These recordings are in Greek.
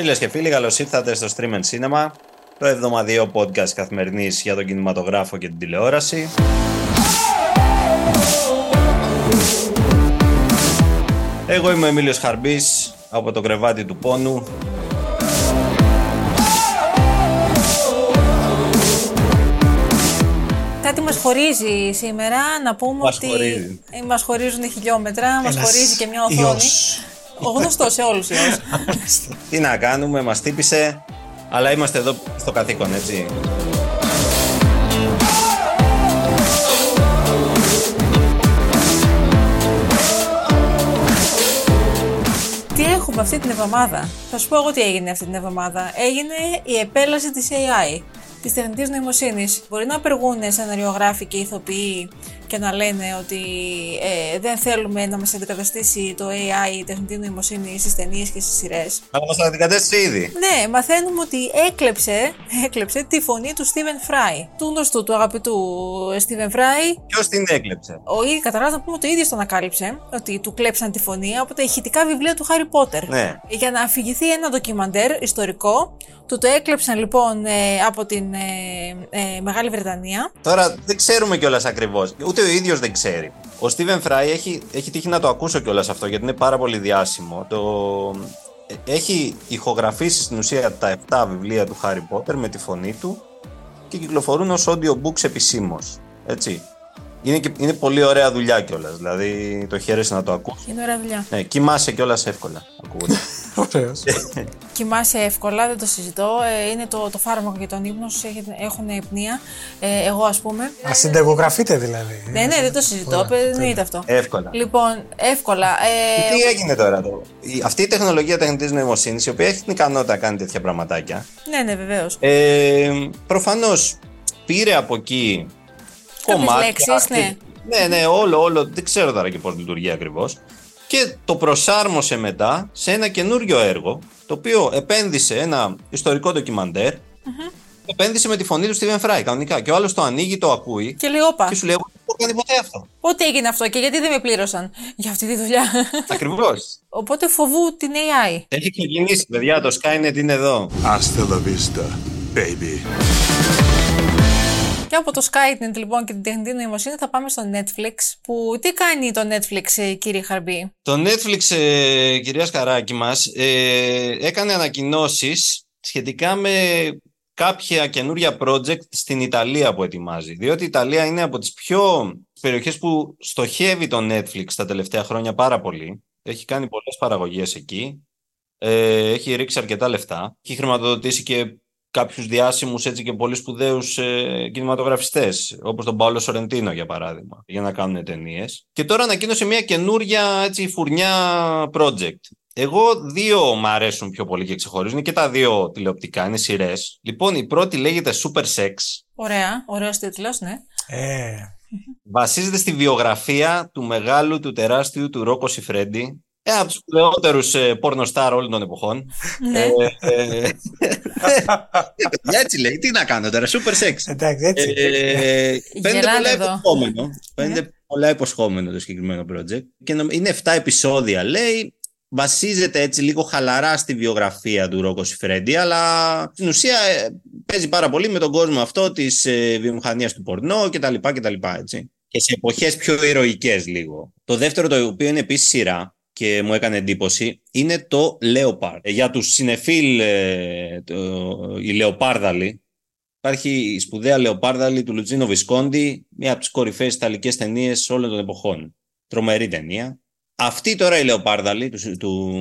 Φίλες και φίλοι, καλώς ήρθατε στο Stream and Cinema, το εβδομαδιαίο podcast καθημερινής για τον κινηματογράφο και την τηλεόραση. Εγώ είμαι ο Εμίλιος Χαρμπής από το κρεβάτι του πόνου. Κάτι μας χωρίζει σήμερα, να πούμε Μας ότι χωρίζει. ε, μας χωρίζουν χιλιόμετρα, μας Ένας χωρίζει και μια οθόνη. ιός. Ο γνωστός σε όλους ιός. Τι να κάνουμε, μας τύπησε, αλλά είμαστε εδώ στο καθήκον, έτσι. τι έχουμε αυτή την εβδομάδα; Θα σου πω εγώ τι έγινε αυτή την εβδομάδα. Έγινε η επέλαση της AI, της τεχνητής νοημοσύνης. Μπορεί να απεργούν σεναριογράφοι και ηθοποιοί και να λένε ότι ε, δεν θέλουμε να μας αντικαταστήσει το AI, η τεχνητή νοημοσύνη στις ταινίες και στις σειρές. Αλλά μας αντικατέστησε ήδη. Ναι, μαθαίνουμε ότι έκλεψε, έκλεψε τη φωνή του Steven Fry. Του γνωστού, του αγαπητού Steven Fry. Ποιος την έκλεψε; Ο ίδιος, καταρχάς να πούμε ότι ο ίδιος το ανακάλυψε, ότι του κλέψαν τη φωνή από τα ηχητικά βιβλία του Harry Potter. Ναι. Για να αφηγηθεί ένα ντοκιμαντέρ ιστορικό, του το έκλεψαν λοιπόν ε, από την ε, ε, Μεγάλη Βρετανία. Τώρα δεν ξέρουμε κιόλας ακριβώς. Ούτε ο ίδιος δεν ξέρει. Ο Στίβεν Φράι έχει, έχει τύχει να το ακούσω κιόλας αυτό γιατί είναι πάρα πολύ διάσημο. Το... ε, Έχει ηχογραφήσει στην ουσία τα 7 βιβλία του Χάρι Πότερ με τη φωνή του και κυκλοφορούν ως audiobooks επισήμως. Έτσι. Είναι, και, είναι πολύ ωραία δουλειά κιόλας. Δηλαδή το χαίρεσαι να το ακούσει. Είναι ωραία δουλειά. Ναι, κοιμάσαι κιόλας εύκολα. Ακούγονται. Ωραίος. Κοιμάσαι εύκολα, δεν το συζητώ. Ε, είναι το, το φάρμακο για τον ύπνο, σου έχετε- έχουν υπνία. Ε, εγώ, ας πούμε. Να συνταγογραφείτε δηλαδή. Ναι, ναι, δεν το συζητώ. Ωραία, Εννοείται τέλεια. αυτό. εύκολα. Λοιπόν, εύκολα. Ε, Τι έγινε τώρα εδώ; Η- Αυτή η τεχνολογία τεχνητής νοημοσύνης, η οποία έχει την ικανότητα να κάνει τέτοια πραγματάκια, ναι, ναι, βεβαίως. Ε, Προφανώς πήρε από εκεί Κάποιες κομμάτια. λέξεις, και- ναι. Ναι, ναι, όλο, όλο. Δεν ξέρω τώρα και πώς λειτουργεί ακριβώς. Και το προσάρμοσε μετά σε ένα καινούριο έργο, το οποίο επένδυσε ένα ιστορικό ντοκιμαντέρ. Επένδυσε με τη φωνή του Steven Fry κανονικά. Και ο άλλος το ανοίγει, το ακούει. Και λέει, όπα, Και σου λέει: Εγώ δεν έχω κάνει ποτέ αυτό. πότε έγινε αυτό και γιατί δεν με πλήρωσαν για αυτή τη δουλειά; Ακριβώς. Οπότε φοβού την AI. Έχει ξεκινήσει, παιδιά. Το Skynet είναι εδώ. Hasta la vista, baby. Και από το Skynet λοιπόν και την τεχνητή νοημοσύνη θα πάμε στο Netflix. Που τι κάνει το Netflix, ε, κύριε Χαρμπή; Το Netflix, ε, κυρία Σκαράκη μας, ε, έκανε ανακοινώσεις σχετικά με κάποια καινούρια project στην Ιταλία που ετοιμάζει. Διότι η Ιταλία είναι από τις πιο περιοχές που στοχεύει το Netflix τα τελευταία χρόνια πάρα πολύ. Έχει κάνει πολλές παραγωγές εκεί. Ε, έχει ρίξει αρκετά λεφτά. Έχει χρηματοδοτήσει και κάποιους διάσημους έτσι και πολύ σπουδαίους ε, κινηματογραφιστές όπως τον Παόλο Σορεντίνο για παράδειγμα για να κάνουν ταινίες. Και τώρα ανακοίνωσε μια καινούρια έτσι, φουρνιά project. Εγώ δύο μ' αρέσουν πιο πολύ και ξεχωρίζουν είναι και τα δύο τηλεοπτικά, είναι σειρές. Λοιπόν, η πρώτη λέγεται Super Sex. Ωραία, ωραίος τίτλος, ναι. Ε, Βασίζεται στη βιογραφία του μεγάλου, του τεράστιου, του Ρόκο Σιφρέντι. Ένα από τους σπουδαιότερου ε, πόρνοστάρ όλων των εποχών. ναι. Ε, ε, παιδιά, έτσι λέει. Τι να κάνω τώρα, Super Sex. εντάξει, έτσι. Ε, φαίνεται Γελάνε πολλά εδώ. υποσχόμενο. Φαίνεται πολλά υποσχόμενο το συγκεκριμένο project. Και νομ- είναι 7 επεισόδια, λέει. Βασίζεται έτσι λίγο χαλαρά στη βιογραφία του Ρόκο Σιφρέντι, αλλά στην ουσία ε, παίζει πάρα πολύ με τον κόσμο αυτό της ε, βιομηχανίας του πορνό κτλ. κτλ έτσι. Και σε εποχές πιο ηρωικές λίγο. Το δεύτερο, το οποίο είναι επίσης σειρά και μου έκανε εντύπωση, είναι το Leopard. Ε, Για τους συνεφίλ, ε, το, η Λεοπάρδαλη, Υπάρχει η σπουδαία Λεοπάρδαλη του Λουτζίνο Βισκόντι, μία από τις κορυφαίες ιταλικές ταινίες όλων των εποχών. Τρομερή ταινία. Αυτή τώρα η Λεοπάρδαλη του, του,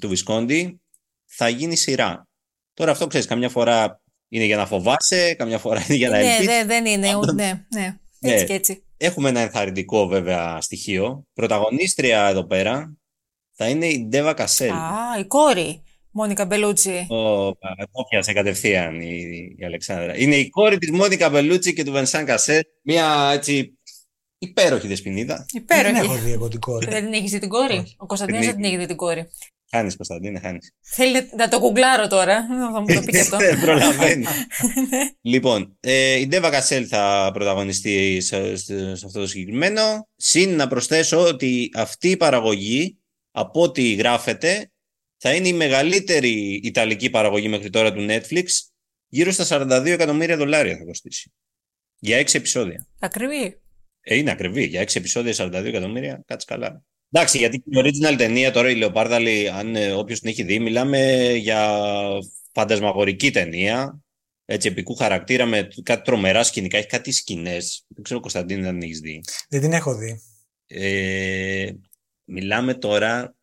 του Βισκόντι θα γίνει σειρά. Τώρα αυτό ξέρεις, καμιά φορά είναι για να φοβάσαι, καμιά φορά είναι για να ναι, ελπίσεις. δεν, δεν είναι, ούτε, ναι, ναι. Έτσι Ναι. και έτσι. Έχουμε ένα ενθαρρυντικό βέβαια στοιχείο. Πρωταγωνίστρια εδώ πέρα θα είναι η Ντέβα Κασέλ. Α, η κόρη, Μόνικα Μπελούτσι. Ο, το πιάσε κατευθείαν η, η Αλεξάνδρα. Είναι η κόρη της Μόνικα Μπελούτσι και του Βενσάν Κασέλ. Μια έτσι υπέροχη δεσποινίδα. Δεν Υπέροχη. έχω δει εγώ την κόρη. Δεν την έχεις δει την κόρη; Ο Κωνσταντίνος Την δεν την έχει δει την κόρη. Χάνεις Κωνσταντίνε, χάνεις. Θέλει να το κουγκλάρω τώρα. Θα μου το πείτε αυτό. Δεν προλαβαίνει. λοιπόν, ε, η Ντέβα Κασέλ θα πρωταγωνιστεί σε, σε- σε αυτό το συγκεκριμένο. Συν να προσθέσω ότι αυτή η παραγωγή, από ό,τι γράφεται, θα είναι η μεγαλύτερη ιταλική παραγωγή μέχρι τώρα του Netflix. Γύρω στα 42 εκατομμύρια δολάρια θα κοστίσει. Για 6 επεισόδια. Ακριβή. Ε, είναι ακριβή. Για 6 επεισόδια 42 εκατομμύρια, κάτσε καλά. Εντάξει, γιατί η original ταινία τώρα η Λεοπάρδαλη, αν ε, όποιος την έχει δει, μιλάμε για φαντασμαγορική ταινία. Έτσι, επικού χαρακτήρα με κάτι τρομερά σκηνικά. Έχει κάτι σκηνές. Δεν ξέρω, Κωνσταντίνη, αν έχεις δει. Δεν την έχω δει. Ε, μιλάμε τώρα.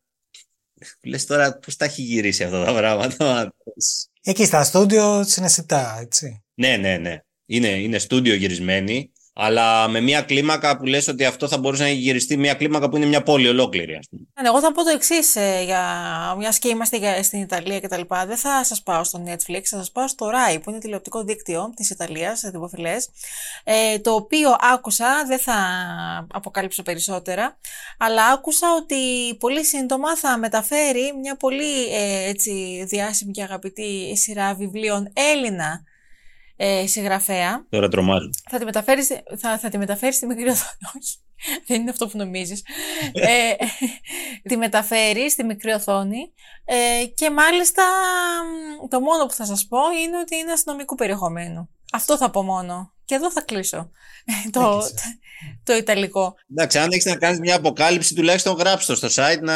Λες τώρα πώς τα έχει γυρίσει αυτά τα πράγματα. Εκεί στα στούντιο συναισθητά, έτσι. ναι, ναι, ναι. Είναι, είναι στούντιο γυρισμένη, αλλά με μια κλίμακα που λες ότι αυτό θα μπορούσε να γυριστεί μια κλίμακα που είναι μια πόλη ολόκληρη, ας πούμε. Ναι, Εγώ θα πω το εξής, για μιας και είμαστε για, στην Ιταλία και τα λοιπά. Δεν θα σας πάω στο Netflix, θα σας πάω στο RAI, που είναι τηλεοπτικό δίκτυο της Ιταλίας, δημοφιλές. Ε, το οποίο άκουσα, δεν θα αποκάλυψω περισσότερα, αλλά άκουσα ότι πολύ σύντομα θα μεταφέρει μια πολύ ε, έτσι, διάσημη και αγαπητή σειρά βιβλίων Έλληνα ε, συγγραφέα. Τώρα τρομάζω. Θα τη μεταφέρεις, στη- θα, θα τη μεταφέρεις στη μικρή οθόνη. Όχι, δεν είναι αυτό που νομίζεις. ε, τη μεταφέρεις στη μικρή οθόνη ε, και μάλιστα μ, το μόνο που θα σας πω είναι ότι είναι αστυνομικού περιεχομένου. Αυτό θα πω μόνο. Και εδώ θα κλείσω ε, το, Έκλεισε. το Ιταλικό. Εντάξει, αν έχεις να κάνεις μια αποκάλυψη, τουλάχιστον γράψτε το στο site να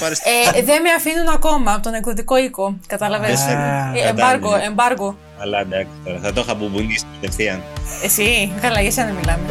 πάρει. Ε, δεν με αφήνουν ακόμα από τον εκδοτικό οίκο. Κατάλαβες; Α, Ε, εμπάργο, κατάλαβα. εμπάργο. Αλλά εντάξει, τώρα θα το είχα μπουμπουνίσει κατευθείαν. Εσύ, καλά, για σένα μιλάμε.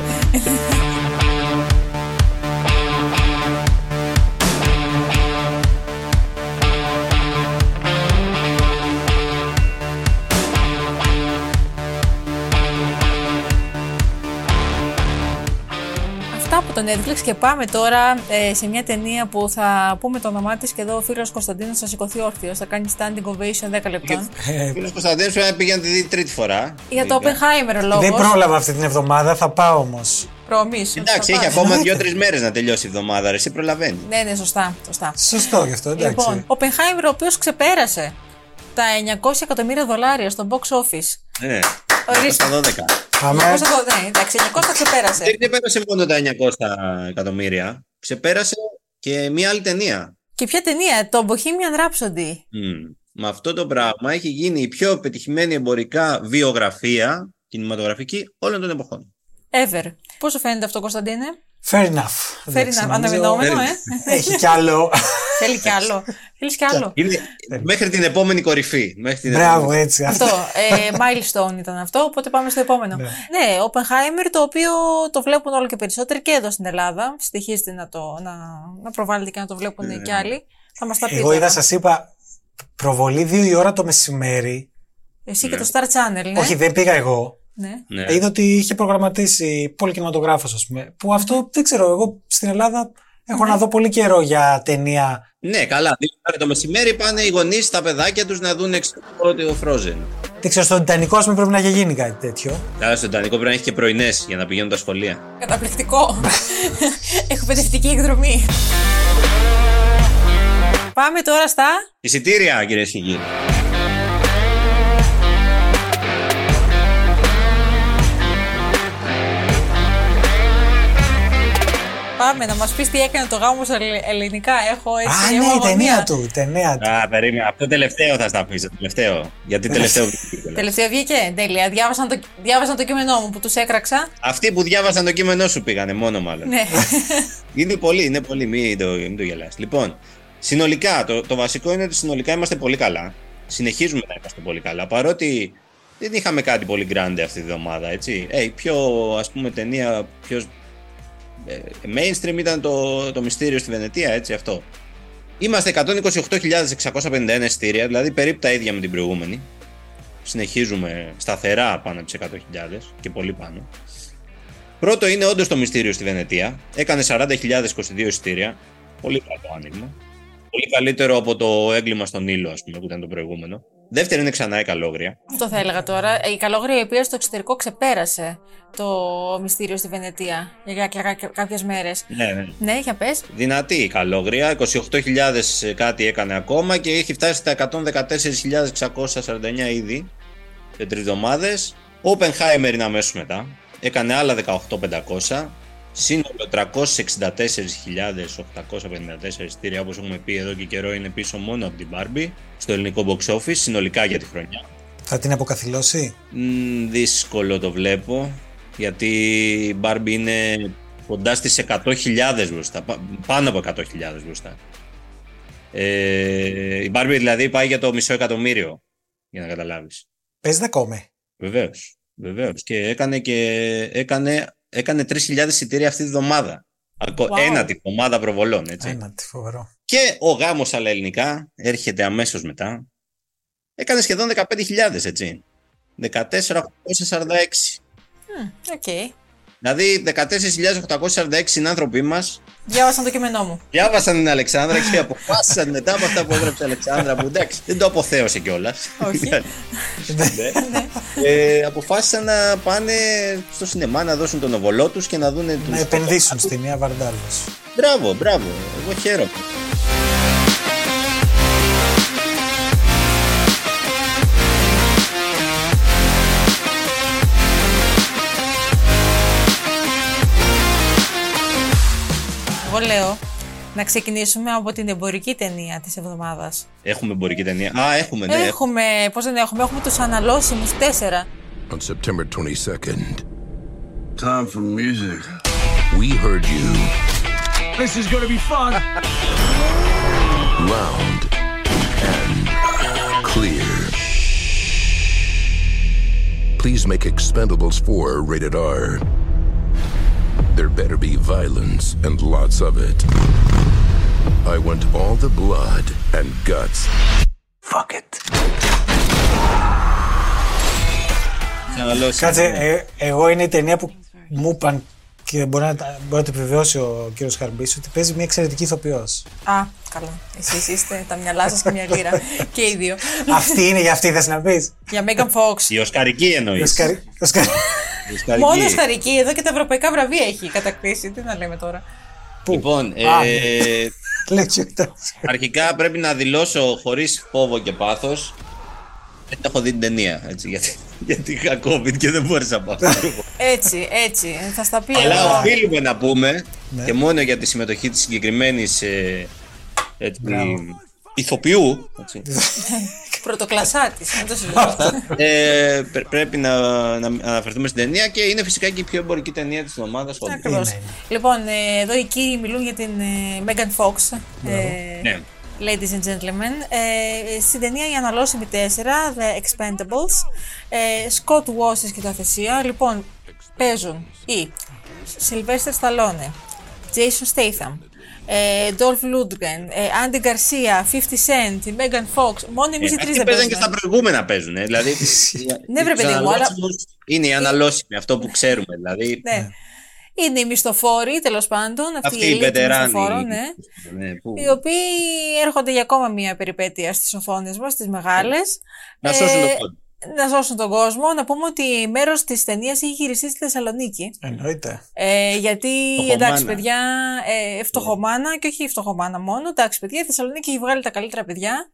Το Netflix και πάμε τώρα ε, σε μια ταινία που θα πούμε το όνομά της και εδώ ο φίλος Κωνσταντίνος θα σηκωθεί όρθιος, θα κάνει standing ovation 10 λεπτών. Ε, Ο φίλος Κωνσταντίνος πρέπει να πήγε να τη δει τρίτη φορά. Για το Oppenheimer ο λόγος. δεν πρόλαβα αυτή την εβδομάδα, θα πάω όμως. Προομίσου. Εντάξει, Θα έχει πας. ακόμα δύο-τρεις μέρες να τελειώσει η εβδομάδα. Ρε, εσύ προλαβαίνεις. Ναι, ναι, σωστά. σωστά. Σωστό γι' αυτό, εντάξει. Λοιπόν, ο Oppenheimer ο οποίος ξεπέρασε τα 900 εκατομμύρια δολάρια στο box office. Ναι, Ορίστε. στα 12. 900, Πάμε. ναι, εντάξει, 900 τα ξεπέρασε. Δεν ξεπέρασε μόνο τα 900 εκατομμύρια. Ξεπέρασε και μία άλλη ταινία. Και ποια ταινία, το Bohemian Rhapsody. Μμ. Με αυτό το πράγμα έχει γίνει η πιο πετυχημένη εμπορικά βιογραφία κινηματογραφική όλων των εποχών. Ever. Πώς σου φαίνεται αυτό, Κωνσταντίνε; Fair enough. Φέρει Εντάξει, να νομίζω αναμενόμενο, ε. Έχει κι άλλο. Θέλει κι άλλο. Θέλεις κι άλλο. Είναι μέχρι την επόμενη κορυφή. Μέχρι την Μπράβο, επόμενη. έτσι. Αυτό. Ε, milestone ήταν αυτό, οπότε πάμε στο επόμενο. Ναι. Ναι, Oppenheimer, το οποίο το βλέπουν όλο και περισσότερο και εδώ στην Ελλάδα. Συνεχίζεται να, το, να, να προβάλλεται και να το βλέπουν Ναι. κι άλλοι. Θα μας τα πει Εγώ τώρα. είδα, σας είπα, προβολή δύο η ώρα το μεσημέρι. Εσύ και το Star Channel, ναι. Όχι, δεν πήγα εγώ. Ναι. Ναι. Είδα ότι είχε προγραμματίσει πολύ κινηματογράφο, ας πούμε. Που αυτό δεν ξέρω. Εγώ στην Ελλάδα έχω Ναι. να δω πολύ καιρό για ταινία. Ναι, καλά. Δύο ώρα το μεσημέρι πάνε οι γονείς στα παιδάκια τους να δουν εξωτερικό το Frozen. Δεν ξέρω, στον Τιτανικό, ας πούμε, πρέπει να έχει γίνει κάτι τέτοιο. Καλά, στο Ιταλικό πρέπει να έχει και πρωινές για να πηγαίνουν τα σχολεία. Καταπληκτικό. Εκπαιδευτική εκδρομή. Πάμε τώρα στα. Εισιτήρια, κυρίες και κύριοι. Πάμε να μας πεις τι έκανε το γάμο στα ελλη- ελληνικά. Έχω έτσι. Α, έχω ναι, η αγωνία. ταινία του. η ταινία του. Α, περίμενα. Αυτό τελευταίο θα στα αφήσω. Τελευταίο. Γιατί τελευταίο βγήκε. Τελευταία βγήκε. Τέλεια. Διάβασαν το, διάβασαν το κείμενό μου που τους έκραξα. Αυτοί που διάβασαν το κείμενό σου πήγανε μόνο μάλλον. Ναι. Είναι πολύ, είναι πολύ. Μην το, μην το γελάς. Λοιπόν, συνολικά, το, το βασικό είναι ότι συνολικά είμαστε πολύ καλά. Συνεχίζουμε να είμαστε πολύ καλά. Παρότι δεν είχαμε κάτι πολύ grande αυτή τη βδομάδα, έτσι. Ε, η πιο, ας πούμε, ταινία πιο ε, mainstream ήταν το, το μυστήριο στη Βενετία, έτσι αυτό. Είμαστε 128.651 εισιτήρια, δηλαδή περίπου τα ίδια με την προηγούμενη. Συνεχίζουμε σταθερά πάνω από τις 100.000 και πολύ πάνω. Πρώτο είναι όντως το μυστήριο στη Βενετία. Έκανε 40.022 εισιτήρια. Πολύ καλό άνοιγμα. Πολύ καλύτερο από το έγκλημα στον Ήλο, ας πούμε, που ήταν το προηγούμενο. Δεύτερη είναι ξανά η Καλόγρια. Αυτό θα έλεγα τώρα. Ε, Η καλόγρια η οποία στο εξωτερικό ξεπέρασε το μυστήριο στη Βενετία για κάποιες μέρες. Ναι, ναι. Ναι, για πες. Δυνατή η Καλόγρια. 28.000 κάτι έκανε ακόμα και έχει φτάσει στα 114.649 ήδη σε τρεις εβδομάδες. Oppenheimer είναι αμέσως μετά. Έκανε άλλα 18.500. Σύνολο 364.854 εισιτήρια, όπως έχουμε πει εδώ και καιρό, είναι πίσω μόνο από την Barbie στο ελληνικό box office, συνολικά για τη χρονιά. Θα την αποκαθιλώσει; Μ, δύσκολο το βλέπω, γιατί η Barbie είναι κοντά στις 100.000 μπροστά, πα- πάνω από 100.000 μπροστά. Ε, η Barbie δηλαδή πάει για το μισό εκατομμύριο, για να καταλάβεις. Παίζεται ακόμη. Βεβαίως. Βεβαίως. Και έκανε και έκανε, έκανε 3.000 εισιτήρια αυτή τη βδομάδα. Ακο- Wow. Ένα τη βδομάδα προβολών, έτσι. Ένα, τι φοβερό. Και ο γάμος στα ελληνικά έρχεται αμέσως μετά. Έκανε σχεδόν 15.000, έτσι. 14.846. Μμ, Οκ. Δηλαδή 14.846 συνάνθρωποι μας Διάβασαν το κείμενό μου. διάβασαν την Αλεξάνδρα και αποφάσισαν μετά από αυτά που έγραψε η Αλεξάνδρα που εντάξει δεν το αποθέωσε κιόλας. Όχι. ναι. ε, αποφάσισαν να πάνε στο σινεμά να δώσουν τον οβολό τους και να δουν τους... Να επενδύσουν στη Μία Βαρντάλος. Μπράβο, μπράβο. Εγώ χαίρομαι. Λέω να ξεκινήσουμε από την εμπορική ταινία της εβδομάδας. Έχουμε εμπορική ταινία. Α, έχουμε, ναι. Έχουμε, πώς δεν έχουμε, έχουμε τους αναλώσιμους τέσσερα. On September 22nd, Time for music. we heard you This is gonna be fun. loud and clear. Please make Expendables 4 rated R. There better be violence and lots of it. I want all the blood and guts. Fuck it. Αναλώσει. Κάτσε, ε, εγώ είναι η ταινία που μου είπαν και μπορεί να, τα- μπορεί να το επιβεβαιώσει ο κύριος Χαρμπής ότι παίζει μια εξαιρετική ηθοποιός. Α, καλά. Εσείς είστε τα μυαλά σας και μια λίρα. και οι δύο. αυτή είναι για αυτή θες να πεις. Για Megan Fox. Η Οσκαρική εννοείς. Οσκαρι- Οσκαρι- Η Οσκαρική. Μόνο Οσκαρική, εδώ και τα ευρωπαϊκά βραβεία έχει κατακτήσει. Τι να λέμε τώρα. Λοιπόν, Α, ε, Λέει και αυτό. αρχικά πρέπει να δηλώσω χωρίς φόβο και πάθος δεν έχω δει την ταινία, έτσι, γιατί, γιατί είχα COVID και δεν μπόρεσα να πάω. Έτσι, έτσι. Θα στα πει Αλλά εδώ. οφείλουμε να πούμε Ναι. και μόνο για τη συμμετοχή της συγκεκριμένης ε, έτσι, Μπράβο. ηθοποιού έτσι, Πρωτοκλασσά της. Δεν το συζητώ. ε, πρέ- πρέπει να, να αναφερθούμε στην ταινία και είναι φυσικά και η πιο εμπορική ταινία της εβδομάδας. όντως. Ακριβώς. Είναι, είναι. Λοιπόν, ε, εδώ οι κύριοι μιλούν για την ε, Megan Fox. ε, Ναι. Ladies and gentlemen. Ε, στην ταινία Η Αναλώσιμη 4, The Expendables, ε, Scott Walsh στη σκηνοθεσία. Λοιπόν, παίζουν οι Sylvester Stallone, Jason Statham, ε, Dolph Lundgren, ε, Andy Garcia, 50 Cent, η Megan Fox. Μόνο εμείς οι Ε, τρεις αυτοί δεν παίζαν και παίζουμε. στα προηγούμενα παίζουν. ε, Δηλαδή, Ναι, βρε, τους παιδί μου, αλλά- αναλώσιμους Είναι οι αναλώσιμοι, αυτό που ξέρουμε. Δηλαδή, Ναι. Είναι οι μισθοφόροι, τέλος πάντων, αυτοί, αυτοί οι οι elite βετεράνοι. μισθοφόρων, ναι. ναι, που- οι οποίοι έρχονται για ακόμα μία περιπέτεια στις οθόνες μας, στις μεγάλες. Να σώσουν τον Ε, κόσμο. Να σώσουν τον κόσμο. Να πούμε ότι μέρος της ταινίας έχει γυριστεί στη Θεσσαλονίκη. Εννοείται. Ε, γιατί, Φτωχομάνα. εντάξει παιδιά, ε, φτωχομάνα και όχι φτωχομάνα μόνο. Εντάξει παιδιά, η Θεσσαλονίκη έχει βγάλει τα καλύτερα παιδιά.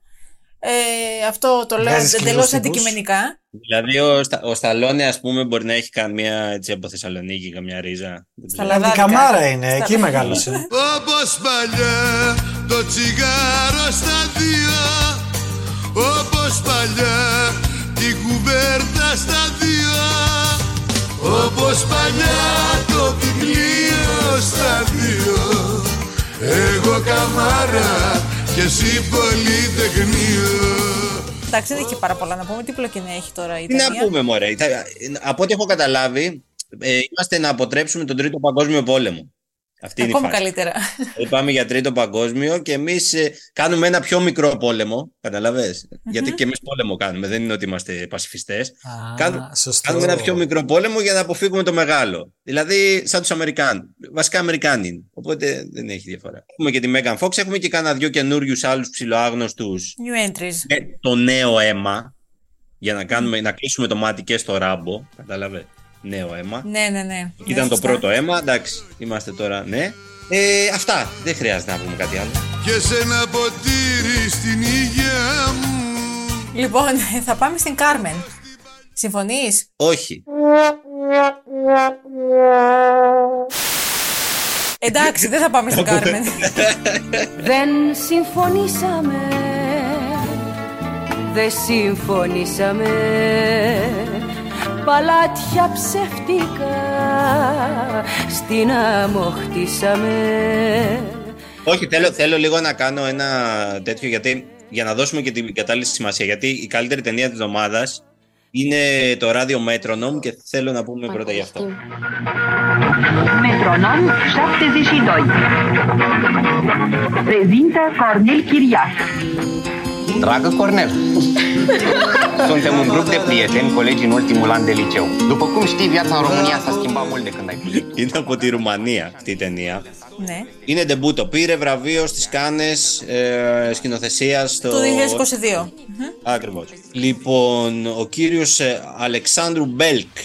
Ε, αυτό το λέω Βγάζεις σκληρούς εντελώ τύπους. αντικειμενικά. Δηλαδή ο, Στα, ο Σταλόνε, ας πούμε, μπορεί να έχει καμία έτσι, από Θεσσαλονίκη, καμιά ρίζα. Δεν Στα ξέρω. λαδάδικα. Αντικαμάρα είναι, Στα- εκεί μεγάλωσε. Όπως παλιά το τσιγάρο στα δύο Όπως παλιά την κουβέρτα στα δύο Όπως παλιά το βιβλίο στα δύο Εγώ καμάρα και εσύ πολυτεχνείο Εντάξει, δεν έχει πάρα πολλά να πούμε. Τι πλοκινέ έχει τώρα η Τι να ταινία; πούμε, μωρέ. Θα- Από ό,τι έχω καταλάβει, ε, είμαστε να αποτρέψουμε τον Τρίτο Παγκόσμιο Πόλεμο. Αυτή είναι η Ακόμα φάση. καλύτερα. Δηλαδή πάμε για Τρίτο Παγκόσμιο και εμείς κάνουμε ένα πιο μικρό πόλεμο. Καταλαβες. Γιατί και εμείς πόλεμο κάνουμε. Δεν είναι ότι είμαστε πασιφιστές. Α, Κάνουμε, σωστό. κάνουμε ένα πιο μικρό πόλεμο για να αποφύγουμε το μεγάλο. Δηλαδή, σαν τους Αμερικάνου. Βασικά Αμερικάνοι είναι. Οπότε δεν έχει διαφορά. Έχουμε και τη Megan Fox, έχουμε και κάνα δυο καινούριους άλλους ψηλοάγνωστους New entries. με το νέο αίμα. Για να, κάνουμε, να κλείσουμε το μάτι και στο ράμπο. Κατάλαβες; Νέο αίμα. Ναι, ναι, ναι. Ήταν Ναι, το σωστά. πρώτο αίμα. Εντάξει, είμαστε τώρα, ναι. Ε, αυτά. Δεν χρειάζεται να πούμε κάτι άλλο. Και σε ένα ποτήρι στην υγεία μου Λοιπόν, θα πάμε στην Κάρμεν. Συμφωνείς; Όχι. Εντάξει, δεν θα πάμε στην Κάρμεν. Δεν συμφωνήσαμε Δεν συμφωνήσαμε Παλάτια ψεύτικα Στην άμμο χτίσαμε Όχι, θέλω, θέλω λίγο να κάνω ένα τέτοιο γιατί για να δώσουμε και την κατάλληλη σημασία. Γιατί η καλύτερη ταινία της εβδομάδας είναι το Radio Metronome και θέλω να πούμε πρώτα γι' αυτό. Metronom 72 Prezintă Cornel Chiriac Dragă Cornel, suntem un grup de prieteni, colegi în ultimul an de liceu. După cum știi, viața în România s-a schimbat mult de când ai plecat. Είναι από τη Ρουμανία αυτή η ταινία. ναι. Είναι ντεμπούτο. Πήρε βραβείο στις Κάνες ε, σκηνοθεσία στο... Το 2022. Ακριβώς. Λοιπόν, ο κύριος ε, Αλεξάνδρου Μπέλκ,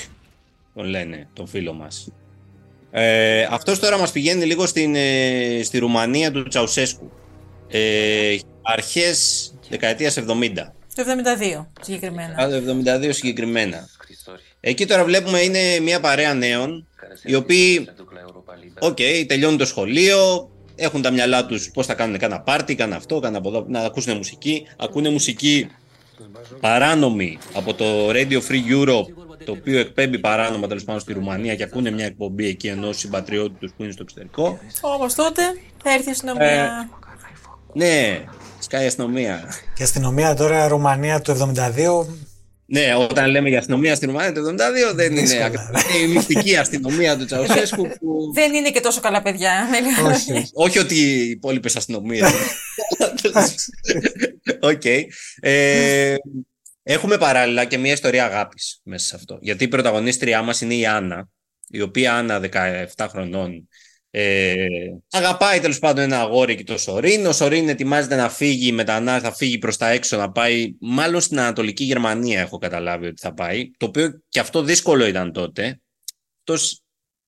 τον λένε, τον φίλο μας. Ε, αυτός τώρα μας πηγαίνει λίγο στην, ε, στη Ρουμανία του Τσαουσέσκου. Ε, αρχές δεκαετίας 70. Το 72 συγκεκριμένα. Α, Το 72 συγκεκριμένα. Εκεί τώρα βλέπουμε είναι μια παρέα νέων, οι οποίοι, οκ, τελειώνουν το σχολείο, έχουν τα μυαλά τους πώς θα κάνουν κάνα πάρτι, κάνα αυτό, κάνα από εδώ, να ακούσουν μουσική. Ακούνε μουσική παράνομη από το Radio Free Europe, το οποίο εκπέμπει παράνομα τέλος πάντων στη Ρουμανία και ακούνε μια εκπομπή εκεί ενός συμπατριώτη τους που είναι στο εξωτερικό. Όμως τότε θα έρθει η αστυνομία. Ναι, σκάει η αστυνομία. Και αστυνομία τώρα Ρουμανία του 72. Ναι, όταν λέμε για αστυνομία στη Ρουμανία το 72 δεν είναι Δύσκολα. ακριβώς. Είναι η μυστική αστυνομία του Τσαουσέσκου που Δεν είναι και τόσο καλά παιδιά. με λίγα Όχι. λόγια. Όχι ότι οι υπόλοιπες αστυνομίες. Οκ. Ε, έχουμε παράλληλα και μια ιστορία αγάπης μέσα σε αυτό. Γιατί η πρωταγωνίστριά μας είναι η Άννα, η οποία Άννα 17 χρονών. Ε, αγαπάει τέλος πάντων ένα αγόρι εκεί το Σορίν. Ο Σορίν ετοιμάζεται να φύγει μετανά, θα φύγει προς τα έξω να πάει, μάλλον στην Ανατολική Γερμανία έχω καταλάβει ότι θα πάει. Το οποίο και αυτό δύσκολο ήταν τότε. Αυτός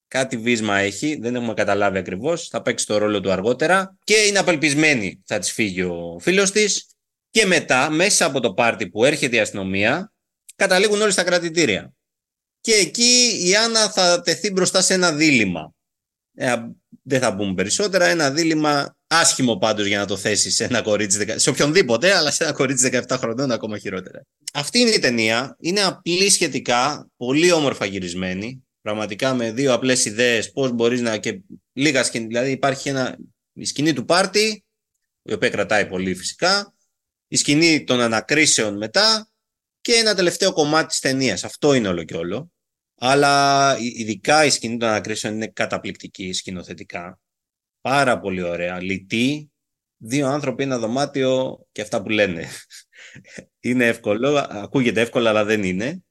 κάτι βύσμα έχει, δεν έχουμε καταλάβει ακριβώς. Θα παίξει το ρόλο του αργότερα και είναι απελπισμένη θα της φύγει ο φίλος της. Και μετά, μέσα από το πάρτι που έρχεται η αστυνομία, καταλήγουν όλοι στα κρατητήρια. Και εκεί η Άννα θα τεθεί μπροστά σε ένα δίλημα. Ε, δεν θα πούμε περισσότερα. Ένα δίλημα άσχημο πάντως για να το θέσεις σε ένα κορίτσι, δεκα- σε οποιονδήποτε, αλλά σε ένα κορίτσι 17 χρονών ακόμα χειρότερα. Αυτή είναι η ταινία. Είναι απλή σχετικά, πολύ όμορφα γυρισμένη. Πραγματικά με δύο απλές ιδέες πώς μπορείς να... και λίγα σκηνή. Δηλαδή υπάρχει ένα... η σκηνή του πάρτι, η οποία κρατάει πολύ φυσικά, η σκηνή των ανακρίσεων μετά και ένα τελευταίο κομμάτι της ταινίας. Αυτό είναι όλο και όλο. Αλλά ει- ειδικά η σκηνή των ανακρίσεων είναι καταπληκτική σκηνοθετικά. Πάρα πολύ ωραία. Λυτή. Δύο άνθρωποι, ένα δωμάτιο και αυτά που λένε. Είναι εύκολο, ακούγεται εύκολο αλλά δεν είναι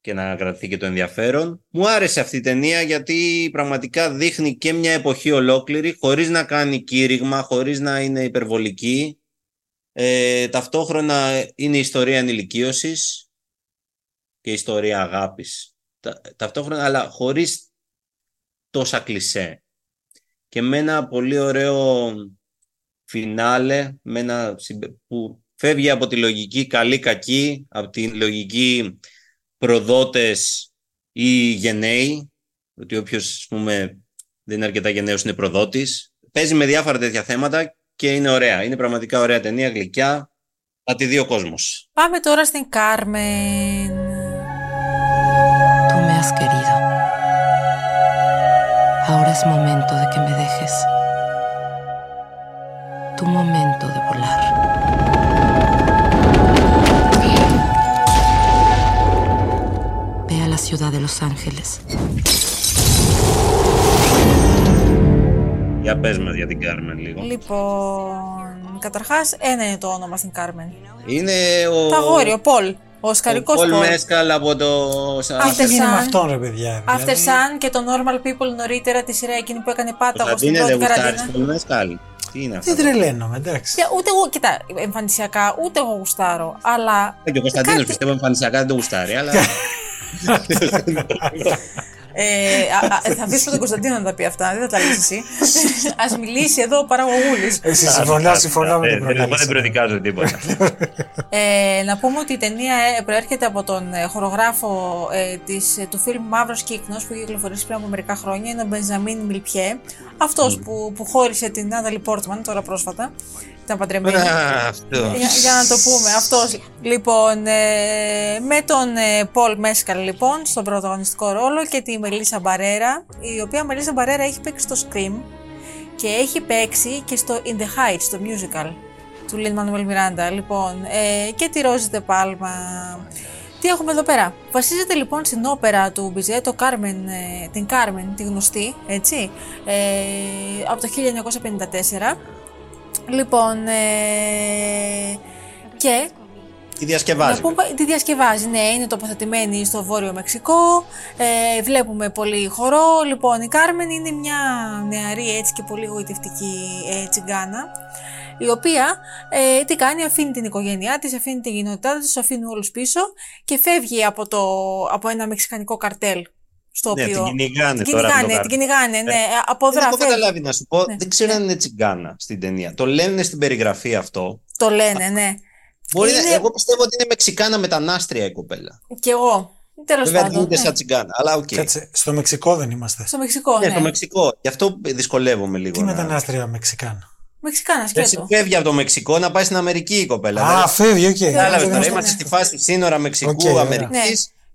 και να κρατηθεί και το ενδιαφέρον. Μου άρεσε αυτή η ταινία γιατί πραγματικά δείχνει και μια εποχή ολόκληρη χωρίς να κάνει κήρυγμα, χωρίς να είναι υπερβολική. Ε, ταυτόχρονα είναι ιστορία ενηλικίωσης και ιστορία αγάπης. Τα, ταυτόχρονα, αλλά χωρίς τόσα κλισέ. Και με ένα πολύ ωραίο φινάλε, με ένα συμπε- που φεύγει από τη λογική καλή-κακή, από τη λογική προδότες ή γενναίοι, ότι όποιος ας πούμε, δεν είναι αρκετά γενναίος είναι προδότης. Παίζει με διάφορα τέτοια θέματα και είναι ωραία. Είναι πραγματικά ωραία ταινία, γλυκιά. Θα τη δει ο κόσμος. Πάμε τώρα στην Κάρμεν. Tú me has querido. Ahora es momento de que me dejes. Tu momento de volar. Ve a la ciudad de Los Ángeles. Για πες μας για την Κάρμεν λίγο. Λοιπόν, καταρχάς ένα είναι το όνομα στην Κάρμεν. Είναι ο... Το αγόρι, ο Πολ. Ο ο οσκαρικός Πολ Πολ. Μέσκαλ από το... After Τι γίνει με Sun. αυτόν ρε παιδιά. After δηλαδή. Sun και το Normal People νωρίτερα τη σειρά εκείνη που έκανε πάταγο στην Κωνσταντίνε, πρώτη δεν γουστάρεις καραντίνα. Πολ Μέσκαλ; Τι είναι αυτό; Δεν τρελαίνομαι, εντάξει. Και ούτε εγώ, κοιτά, εμφανισιακά ούτε εγώ γουστάρω, αλλά Και ο Κωνσταντίνος κάτι- πιστεύω εμφανισιακά δεν το γουστάρει, αλλά... Ε, α, α, θα αφήσω τον Κωνσταντίνο να τα πει αυτά, δεν θα τα λύσει εσύ. Α μιλήσει εδώ ο παραγωγούλης. Εσύ συμφωνώ, συμφωνώ με τον Ε, Εγώ δεν προλάβη. προδικάζω τίποτα. Ε, να πούμε ότι η ταινία ε, προέρχεται από τον ε, χορογράφο ε, της, ε, του φιλμ Μαύρος Κύκνος που είχε κυκλοφορήσει πριν από μερικά χρόνια. Είναι ο Μπενζαμίν Μιλπιέ. Αυτός που, που χώρισε την Νάταλι Πόρτμαν τώρα πρόσφατα. Ήταν παντρεμένη. Αυτός. για, για να το πούμε, αυτός. Λοιπόν, ε, με τον ε, Πολ Μέσκαλ λοιπόν στον πρωταγωνιστικό ρόλο και τη Μελίσσα Μπαρέρα, η οποία Μελίσσα Μπαρέρα έχει παίξει στο Scream και έχει παίξει και στο In the Heights, το musical του Lin Manuel Miranda. Λοιπόν, ε, και τη Ρόζι Πάλμα. Τι έχουμε εδώ πέρα; Βασίζεται λοιπόν στην όπερα του Μπιζέτο Carmen, ε, την Carmen, τη γνωστή, έτσι, ε, από το 1954. Λοιπόν, ε, και Τη διασκευάζει. να πούμε, τη διασκευάζει, ναι, είναι τοποθετημένη στο Βόρειο Μεξικό. Ε, βλέπουμε πολύ χορό. Λοιπόν, η Κάρμεν είναι μια νεαρή έτσι και πολύ γοητευτική ε, τσιγκάνα. Η οποία ε, τι κάνει, αφήνει την οικογένειά της, αφήνει την κοινότητά της, τους αφήνει όλους πίσω και φεύγει από, το, από ένα μεξικανικό καρτέλ. Στο Ναι, οποίο... την κυνηγάνε την τώρα αυτό το κυνηγάνε, την καρτέλ. κυνηγάνε, ναι, Ε, από Δεν δρά έχω φεύγει. καταλάβει να σου πω. Ναι, Δεν ξέρω ναι. αν είναι τσιγκάνα στην ταινία. Το λένε στην περιγραφή αυτό. Το λένε, ναι. Μπορεί να- Είναι- Εγώ πιστεύω ότι είναι Μεξικάνα μετανάστρια η κοπέλα. Και εγώ. Τέλος Βέβαια πάντων. δεν είναι ναι. σαν τσιγκάνα, αλλά οκ. Κάτσε, στο Μεξικό δεν είμαστε. Στο Μεξικό, Ναι, ναι. στο Μεξικό. Γι' αυτό δυσκολεύομαι λίγο. Τι να- μετανάστρια Μεξικάνα. Μεξικάνα, Δεν σκέτο. φεύγει από το Μεξικό να πάει στην Αμερική η κοπέλα. Α, Δηλαδή, φεύγει, οκ. Κατάλαβες Δεν τώρα, είμαστε- είμαστε στη φάση σύνορα Οκ,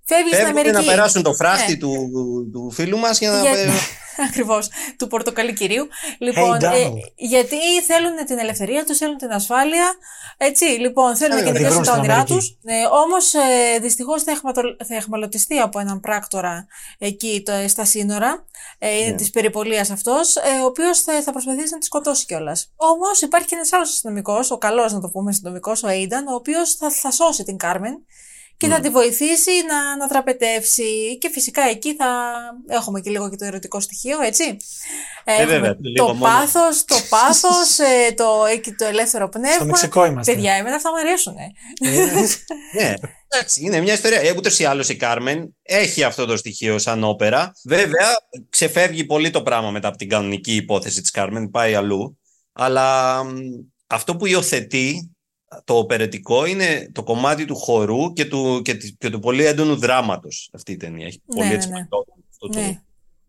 Μεξικού, ωραία. Αμερική. Ναι. Φεύγεις στην Φεύγουν Αμερική. να περάσουν το φράχτη Ναι. του, του φίλου μας για να. Για... Ακριβώς, του πορτοκαλί κυρίου. Λοιπόν, Hey, ε, Donald. γιατί θέλουν την ελευθερία τους, θέλουν την ασφάλεια. Έτσι, λοιπόν, θέλουν να να τη κυνηγήσουν βρουν τα στην όνειρά Αμερική. τους. Ε, Όμως, ε, δυστυχώς θα, εχματο- θα εχμαλωτιστεί από έναν πράκτορα εκεί το, στα σύνορα. Ε, είναι Ναι. της περιπολίας αυτός, ε, ο οποίος θα, θα προσπαθήσει να τη σκοτώσει κιόλας. Όμως υπάρχει και ένας άλλος αστυνομικός, ο καλός να το πούμε αστυνομικός, ο Aidan, ο οποίος θα, θα σώσει την Κάρμεν και θα τη βοηθήσει να, να δραπετεύσει. Και φυσικά εκεί θα έχουμε και λίγο και το ερωτικό στοιχείο, έτσι. Έχουμε βέβαια, λίγο το μόνο. πάθος, το πάθος, ε, το, εκεί το ελεύθερο πνεύμα. Στο Μεξικό είμαστε. Παιδιά, εμένα αυτά μου αρέσουν. ναι, εντάξει, είναι μια ιστορία. Ε, Ούτως ή άλλως η Κάρμεν έχει αυτό το στοιχείο σαν όπερα. Βέβαια, ξεφεύγει πολύ το πράγμα μετά από την κανονική υπόθεση της Κάρμεν, πάει αλλού. Αλλά μ, αυτό που υιοθετεί το οπερετικό είναι το κομμάτι του χορού και του, και, της- και του πολύ έντονου δράματος αυτή η ταινία. Έχει Ναι, πολύ ναι, έτσι ναι. αυτό το, ναι,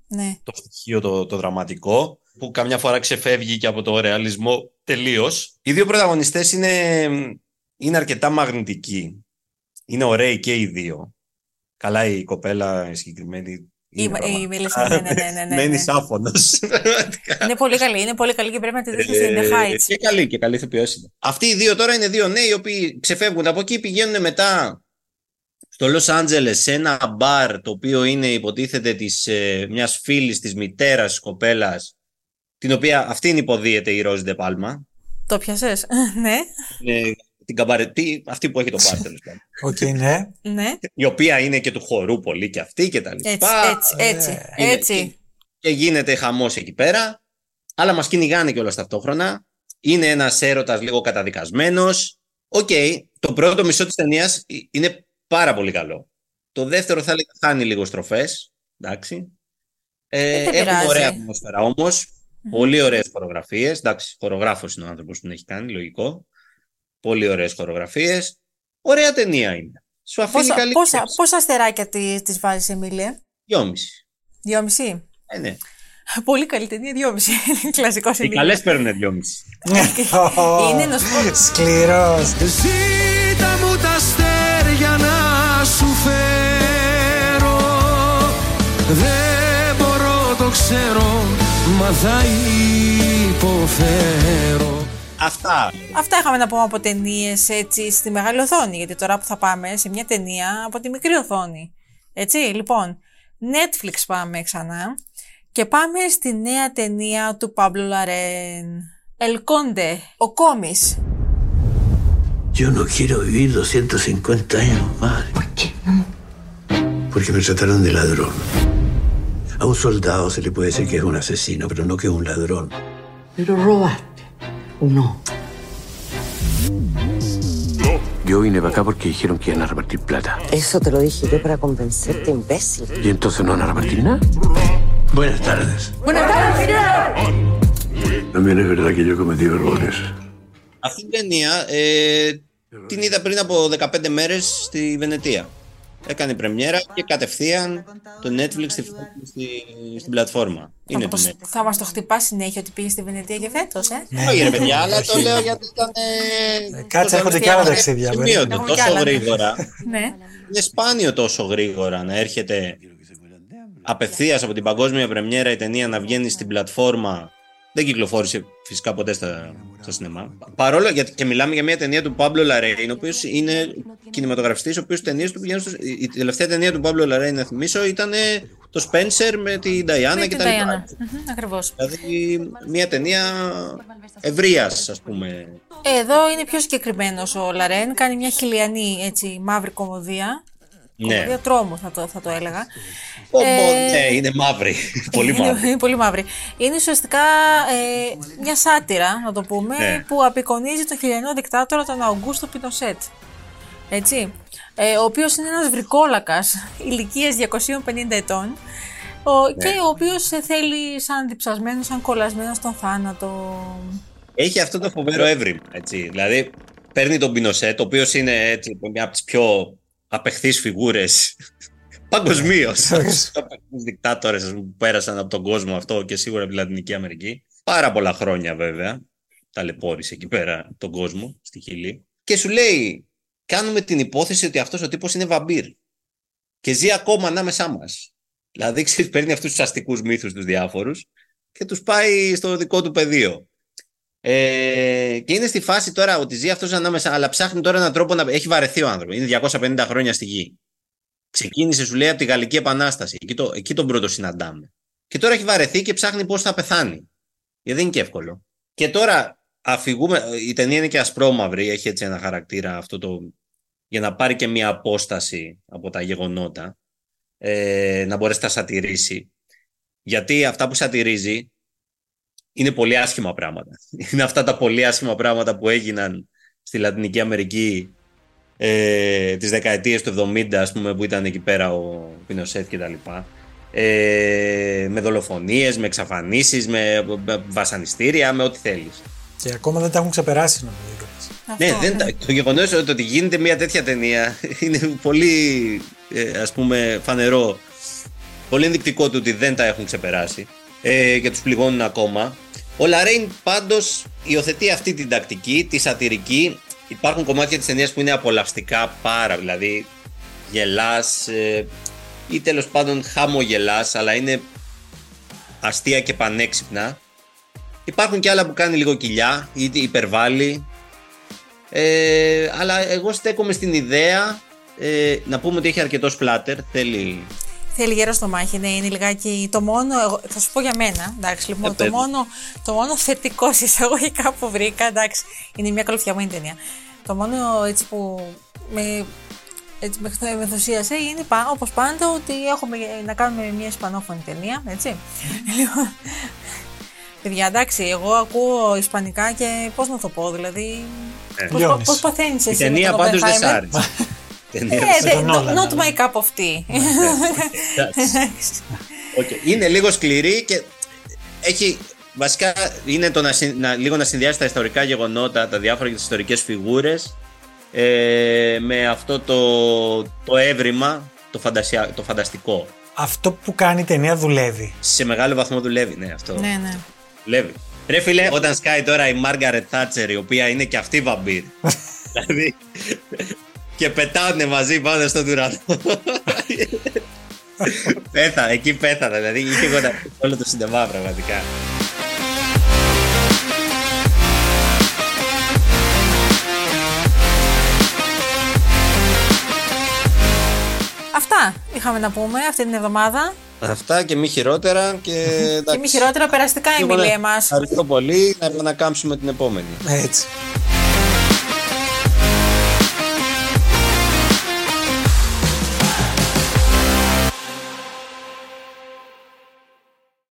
ναι. το στοιχείο το, το δραματικό που καμιά φορά ξεφεύγει και από το ρεαλισμό τελείως. Οι δύο πρωταγωνιστές είναι, είναι αρκετά μαγνητικοί. Είναι ωραίοι και οι δύο. Καλά η κοπέλα η συγκεκριμένη Η, είναι η πραγματικά- Μελίσσα, ναι, ναι, ναι, ναι, ναι. Μένεις άφωνος. Είναι πολύ καλή, είναι πολύ καλή και πρέπει να τη δείχνει στην The Ε, Heights. Και καλή, και καλή ηθοποιός είναι. Αυτοί οι δύο τώρα είναι δύο νέοι οι οποίοι ξεφεύγουν από εκεί, πηγαίνουν μετά στο Λος Άντζελες σε ένα μπαρ το οποίο είναι υποτίθεται της, ε, μιας φίλης της μητέρας της κοπέλας την οποία αυτήν υποδύεται η Ρόζι Ντεπάλμα. Το πιασες, ναι, Είναι την καμπαρετζού, αυτή που έχει το μπαρ τέλος πάντων. Οκ, ναι. ναι. Η οποία είναι και του χορού πολύ και αυτή και τα Έτσι, λοιπά. έτσι, έτσι, Είναι- έτσι. και γίνεται χαμός εκεί πέρα. Αλλά μας κυνηγάνε κιόλας ταυτόχρονα. Είναι ένας έρωτας λίγο καταδικασμένος. Οκ, το πρώτο μισό της ταινίας είναι πάρα πολύ καλό. Το δεύτερο θα έλεγα χάνει λίγο στροφές. Εντάξει. Ε, δεν έχουμε πειράζει. ωραία ατμόσφαιρα όμως. Πολύ ωραίες χορογραφίες. Εντάξει, χορογράφος είναι ο άνθρωπος που την έχει κάνει, λογικό. Πολύ ωραίες χορογραφίες. Ωραία ταινία είναι. Σου αφήνει Πόσα, καλή πόσα, σκέψη. πόσα αστεράκια τη, της βάζεις, Εμίλια; Δυόμιση. Δυόμιση; Ε, ναι. Πολύ καλή ταινία, δυόμιση. Κλασικός Οι Εμίλια. καλές παίρνουν δυόμιση. Είναι να σου πω- Σκληρός. Ζήτα μου τα αστέρια να σου φέρω Δεν μπορώ το ξέρω Μα θα υποφέρω Αυτά. Αυτά είχαμε να πούμε από ταινίες έτσι στη μεγάλη οθόνη. Γιατί τώρα που θα πάμε σε μια ταινία από τη μικρή οθόνη. Έτσι, λοιπόν. Netflix πάμε ξανά. Και πάμε στη νέα ταινία του Παύλο El Ελκόντε, ο κόμι. Yo no quiero vivir 250 años más. ¿Por qué? Porque με trataron de ladrón. A un soldado se le puede decir que es un asesino, pero no que es un ladrón. Pero robaste. no? Yo vine para acá porque dijeron que iban a repartir plata. Eso te lo dije yo para convencerte, imbécil. ¿Y entonces no van a repartir nada? Buenas tardes. Buenas tardes, señor. También es verdad que yo he cometido errores. Así venía, eh, tinita prima por decapete meres y venetía. Έκανε πρεμιέρα και κατευθείαν το Netflix στη, στη, στην πλατφόρμα. Είναι Θα, το μας- Netflix. θα μας το χτυπά συνέχεια ότι πήγε στη Βενετία και φέτος, ε; Όχι ρε παιδιά, αλλά το λέω γιατί ήταν... ε, Κάτσε, το έρχονται τελευταίο και άλλα είναι ταξίδια, σημείωτο, Έχουμε κι τόσο άλλα, ναι. γρήγορα. ναι. Είναι σπάνιο τόσο γρήγορα να έρχεται απευθείας από την παγκόσμια πρεμιέρα η ταινία να βγαίνει στην πλατφόρμα. Δεν κυκλοφόρησε φυσικά ποτέ στα, στα σινεμά. Παρόλο γιατί και μιλάμε για μια ταινία του Παύλο Λαρέιν, ο οποίος είναι κινηματογραφιστής, ο οποίος ταινίες του πηγαίνουν. Στο, η η τελευταία ταινία του Παύλο Λαρέιν, να θυμίσω, ήταν ε, το Spencer με την Diana Με και την τα λοιπά. Diana. Ακριβώς. Δηλαδή μια ταινία ευρείας, ας πούμε. Εδώ είναι πιο συγκεκριμένος ο Λαρέν. Κάνει μια χιλιανή έτσι, μαύρη κομμωδία. Ναι. Κομμωδία τρόμου θα το, θα το έλεγα. Πω, πω, Ε, ναι, είναι μαύρη. Πολύ είναι, μαύρη. είναι πολύ μαύρη. Είναι ουσιαστικά ε, μια σάτυρα, να το πούμε, Ναι. που απεικονίζει τον χιλιανό δικτάτορα τον Αουγκούστο Πινοσέτ. Έτσι. Ε, ο οποίος είναι ένας βρικόλακας ηλικίας 250 ετών ο, και ο οποίος ε, θέλει σαν διψασμένο, σαν κολλασμένο στον θάνατο. Έχει αυτό το φοβερό έβριμα. Έτσι. Δηλαδή, παίρνει τον Πινοσέτ, ο οποίος είναι έτσι, μια από τις πιο απεχθείς φιγούρες παγκοσμίως. του δικτάτορες που πέρασαν από τον κόσμο αυτό και σίγουρα από τη Λατινική Αμερική. Πάρα πολλά χρόνια βέβαια. Ταλαιπώρησε εκεί πέρα τον κόσμο, στη Χιλή. Και σου λέει, κάνουμε την υπόθεση ότι αυτός ο τύπος είναι βαμπύρ. Και ζει ακόμα ανάμεσά μας. Δηλαδή, ξέρεις, παίρνει αυτούς τους αστικούς μύθους τους διάφορους και τους πάει στο δικό του πεδίο. Ε, και είναι στη φάση τώρα ότι ζει αυτός ανάμεσα, αλλά ψάχνει τώρα έναν τρόπο να. Έχει βαρεθεί ο άνθρωπος. Είναι 250 χρόνια στη γη. Ξεκίνησε, σου λέει, από τη Γαλλική Επανάσταση. Εκεί, το, εκεί τον πρώτο συναντάμε. Και τώρα έχει βαρεθεί και ψάχνει πώς θα πεθάνει. Γιατί δεν είναι και εύκολο. Και τώρα αφηγούμε. Η ταινία είναι και ασπρόμαυρη, έχει έτσι ένα χαρακτήρα αυτό το. για να πάρει και μια απόσταση από τα γεγονότα. Ε, να μπορέσει να τα σατηρήσει. Γιατί αυτά που σατηρίζει είναι πολύ άσχημα πράγματα. Είναι αυτά τα πολύ άσχημα πράγματα που έγιναν στη Λατινική Αμερική ε, τις δεκαετίες του 70 ας πούμε που ήταν εκεί πέρα ο Πινοσέτ και τα λοιπά. Ε, με δολοφονίες, με εξαφανίσεις, με, με βασανιστήρια, με ό,τι θέλεις. Και ακόμα δεν τα έχουν ξεπεράσει νομίζω. Ναι, δεν, τα- το γεγονός ότι γίνεται μια τέτοια ταινία είναι πολύ ε, ας πούμε φανερό. Πολύ ενδεικτικό του ότι δεν τα έχουν ξεπεράσει ε, και τους πληγώνουν ακόμα. Ο Λαρέιν πάντως υιοθετεί αυτή την τακτική, τη σατυρική. Υπάρχουν κομμάτια της ταινίας που είναι απολαυστικά πάρα, δηλαδή γελάς ε, ή τέλος πάντων χαμογελάς, αλλά είναι αστεία και πανέξυπνα. Υπάρχουν και άλλα που κάνει λίγο κοιλιά ή υπερβάλλει. Ε, αλλά εγώ στέκομαι στην ιδέα ε, να πούμε ότι έχει αρκετό σπλάτερ. Θέλει. Θέλει γέρο στο μάχη, ναι, είναι λιγάκι το μόνο. Εγώ, θα σου πω για μένα. Εντάξει, λοιπόν, Ε, το, πες. μόνο, το μόνο θετικό σε εισαγωγικά που βρήκα, εντάξει, είναι μια καλοφτιαγμένη ταινία. Το μόνο έτσι που με, έτσι, με, με ενθουσίασε είναι πα, όπως πάντα ότι έχουμε να κάνουμε μια ισπανόφωνη ταινία, έτσι. λοιπόν, παιδιά, εντάξει, εγώ ακούω ισπανικά και πώς να το πω, δηλαδή. Ε. Πώς, Λιώνεις. πώς παθαίνεις Η εσύ με ταινία τον πάντως δεν σ' Oppenheimer? άρεσε. Η ταινία Ε, δεν σ' δε- τον Νόλαν, not ναι. my cup of tea. Εντάξει. Οκ. Είναι λίγο σκληρή και έχει. Βασικά είναι το να, συν- να- λίγο να συνδυάσει τα ιστορικά γεγονότα, τα διάφορα και τις ιστορικές φιγούρες ε, με αυτό το, το εύρημα, το, φαντασια, το φανταστικό. Αυτό που κάνει η ταινία δουλεύει. Σε μεγάλο βαθμό δουλεύει, ναι, αυτό. ναι, ναι. Δουλεύει. Ρε φίλε, όταν σκάει τώρα η Μάργαρετ Θάτσερ, η οποία είναι και αυτή βαμπύρ. δηλαδή. Και πετάνε μαζί πάνω στον ουρανό. Πέθα, εκεί πέθανα. Δηλαδή είχε γονατίσει όλο το σινεμά πραγματικά. Αυτά είχαμε να πούμε αυτή την εβδομάδα. Αυτά και μη χειρότερα. Και, Και μη χειρότερα περαστικά, Εγώ, Εμίλη, ναι, εμάς. Ευχαριστώ πολύ. Να επανακάμψουμε την επόμενη. Έτσι.